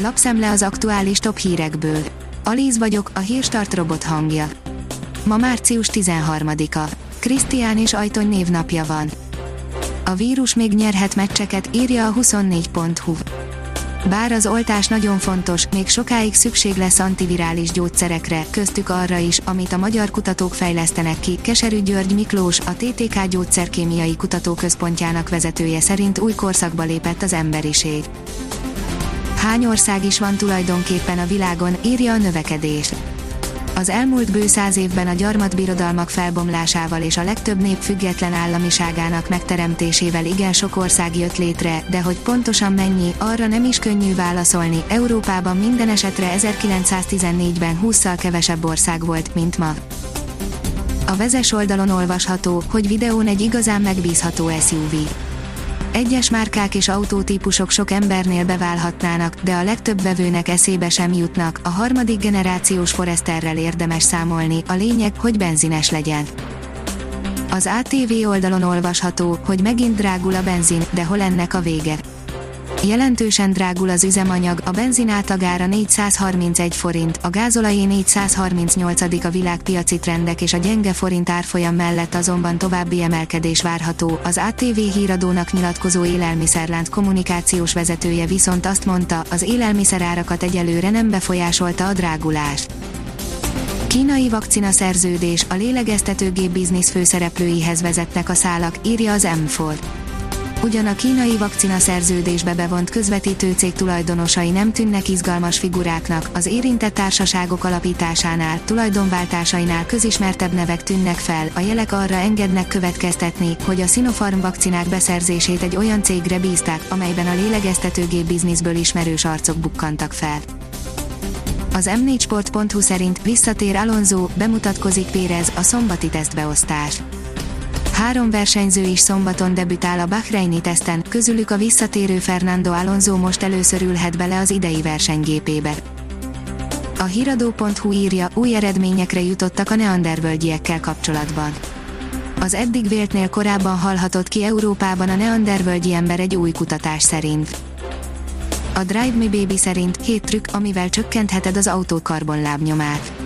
Lapszemle az aktuális top hírekből. Alíz vagyok, a hírstart robot hangja. Ma március 13-a. Krisztián és Ajtony névnapja van. A vírus még nyerhet meccseket, írja a 24.hu. Bár az oltás nagyon fontos, még sokáig szükség lesz antivirális gyógyszerekre, köztük arra is, amit a magyar kutatók fejlesztenek ki. Keserű György Miklós, a TTK Gyógyszerkémiai Kutatóközpontjának vezetője szerint új korszakba lépett az emberiség. Hány ország is van tulajdonképpen a világon, írja a növekedés. Az elmúlt bő száz évben a gyarmatbirodalmak felbomlásával és a legtöbb nép független államiságának megteremtésével igen sok ország jött létre, de hogy pontosan mennyi, arra nem is könnyű válaszolni. Európában minden esetre 1914-ben 20-szal kevesebb ország volt, mint ma. A vezes oldalon olvasható, hogy videón egy igazán megbízható SUV. Egyes márkák és autótípusok sok embernél beválhatnának, de a legtöbb vevőnek eszébe sem jutnak, a harmadik generációs Foresterrel érdemes számolni, a lényeg, hogy benzines legyen. Az ATV oldalon olvasható, hogy megint drágul a benzin, de hol ennek a vége. Jelentősen drágul az üzemanyag, a benzin átlagára 431 forint, a gázolajé 438 a világpiaci trendek és a gyenge forint árfolyam mellett azonban további emelkedés várható. Az ATV híradónak nyilatkozó élelmiszerlánc kommunikációs vezetője viszont azt mondta, az élelmiszerárakat egyelőre nem befolyásolta a drágulás. Kínai vakcina szerződés a lélegeztetőgép biznisz főszereplőihez vezetnek a szálak, írja az M4 ugyan a kínai vakcina szerződésbe bevont közvetítő cég tulajdonosai nem tűnnek izgalmas figuráknak, az érintett társaságok alapításánál, tulajdonváltásainál közismertebb nevek tűnnek fel, a jelek arra engednek következtetni, hogy a Sinopharm vakcinák beszerzését egy olyan cégre bízták, amelyben a lélegeztetőgép bizniszből ismerős arcok bukkantak fel. Az m4sport.hu szerint visszatér Alonso, bemutatkozik Pérez, a szombati tesztbeosztás. Három versenyző is szombaton debütál a Bahreini teszten, közülük a visszatérő Fernando Alonso most először ülhet bele az idei versenygépébe. A hiradó.hu írja, új eredményekre jutottak a neandervölgyiekkel kapcsolatban. Az eddig véltnél korábban hallhatott ki Európában a neandervölgyi ember egy új kutatás szerint. A Drive Me Baby szerint 7 trükk, amivel csökkentheted az autó karbonlábnyomát.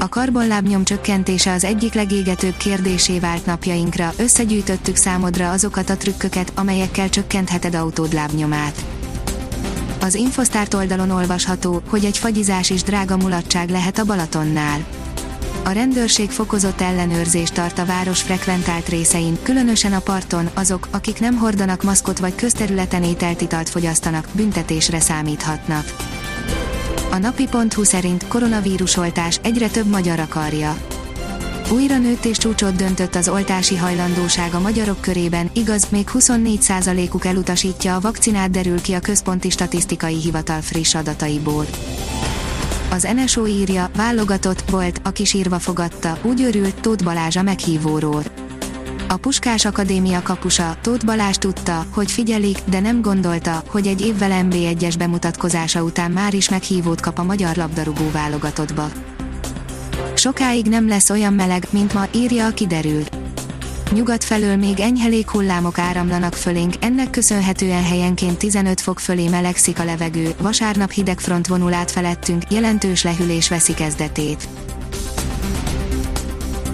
A karbonlábnyom csökkentése az egyik legégetőbb kérdésé vált napjainkra, összegyűjtöttük számodra azokat a trükköket, amelyekkel csökkentheted autód lábnyomát. Az Infosztárt oldalon olvasható, hogy egy fagyizás is drága mulatság lehet a Balatonnál. A rendőrség fokozott ellenőrzést tart a város frekventált részein, különösen a parton, azok, akik nem hordanak maszkot vagy közterületen ételtitalt fogyasztanak, büntetésre számíthatnak. A napi.hu szerint koronavírusoltás egyre több magyar akarja. Újra nőtt és csúcsot döntött az oltási hajlandóság a magyarok körében, igaz, még 24%-uk elutasítja a vakcinát derül ki a Központi Statisztikai Hivatal friss adataiból. Az NSO írja, válogatott, volt, aki sírva fogadta, úgy örült Tóth Balázs a meghívóról. A Puskás Akadémia kapusa, Tóth Balázs tudta, hogy figyelik, de nem gondolta, hogy egy évvel MB1-es bemutatkozása után már is meghívót kap a magyar labdarúgó válogatottba. Sokáig nem lesz olyan meleg, mint ma, írja a kiderül. Nyugat felől még enyhe hullámok áramlanak fölénk, ennek köszönhetően helyenként 15 fok fölé melegszik a levegő, vasárnap hideg front vonul át felettünk, jelentős lehűlés veszi kezdetét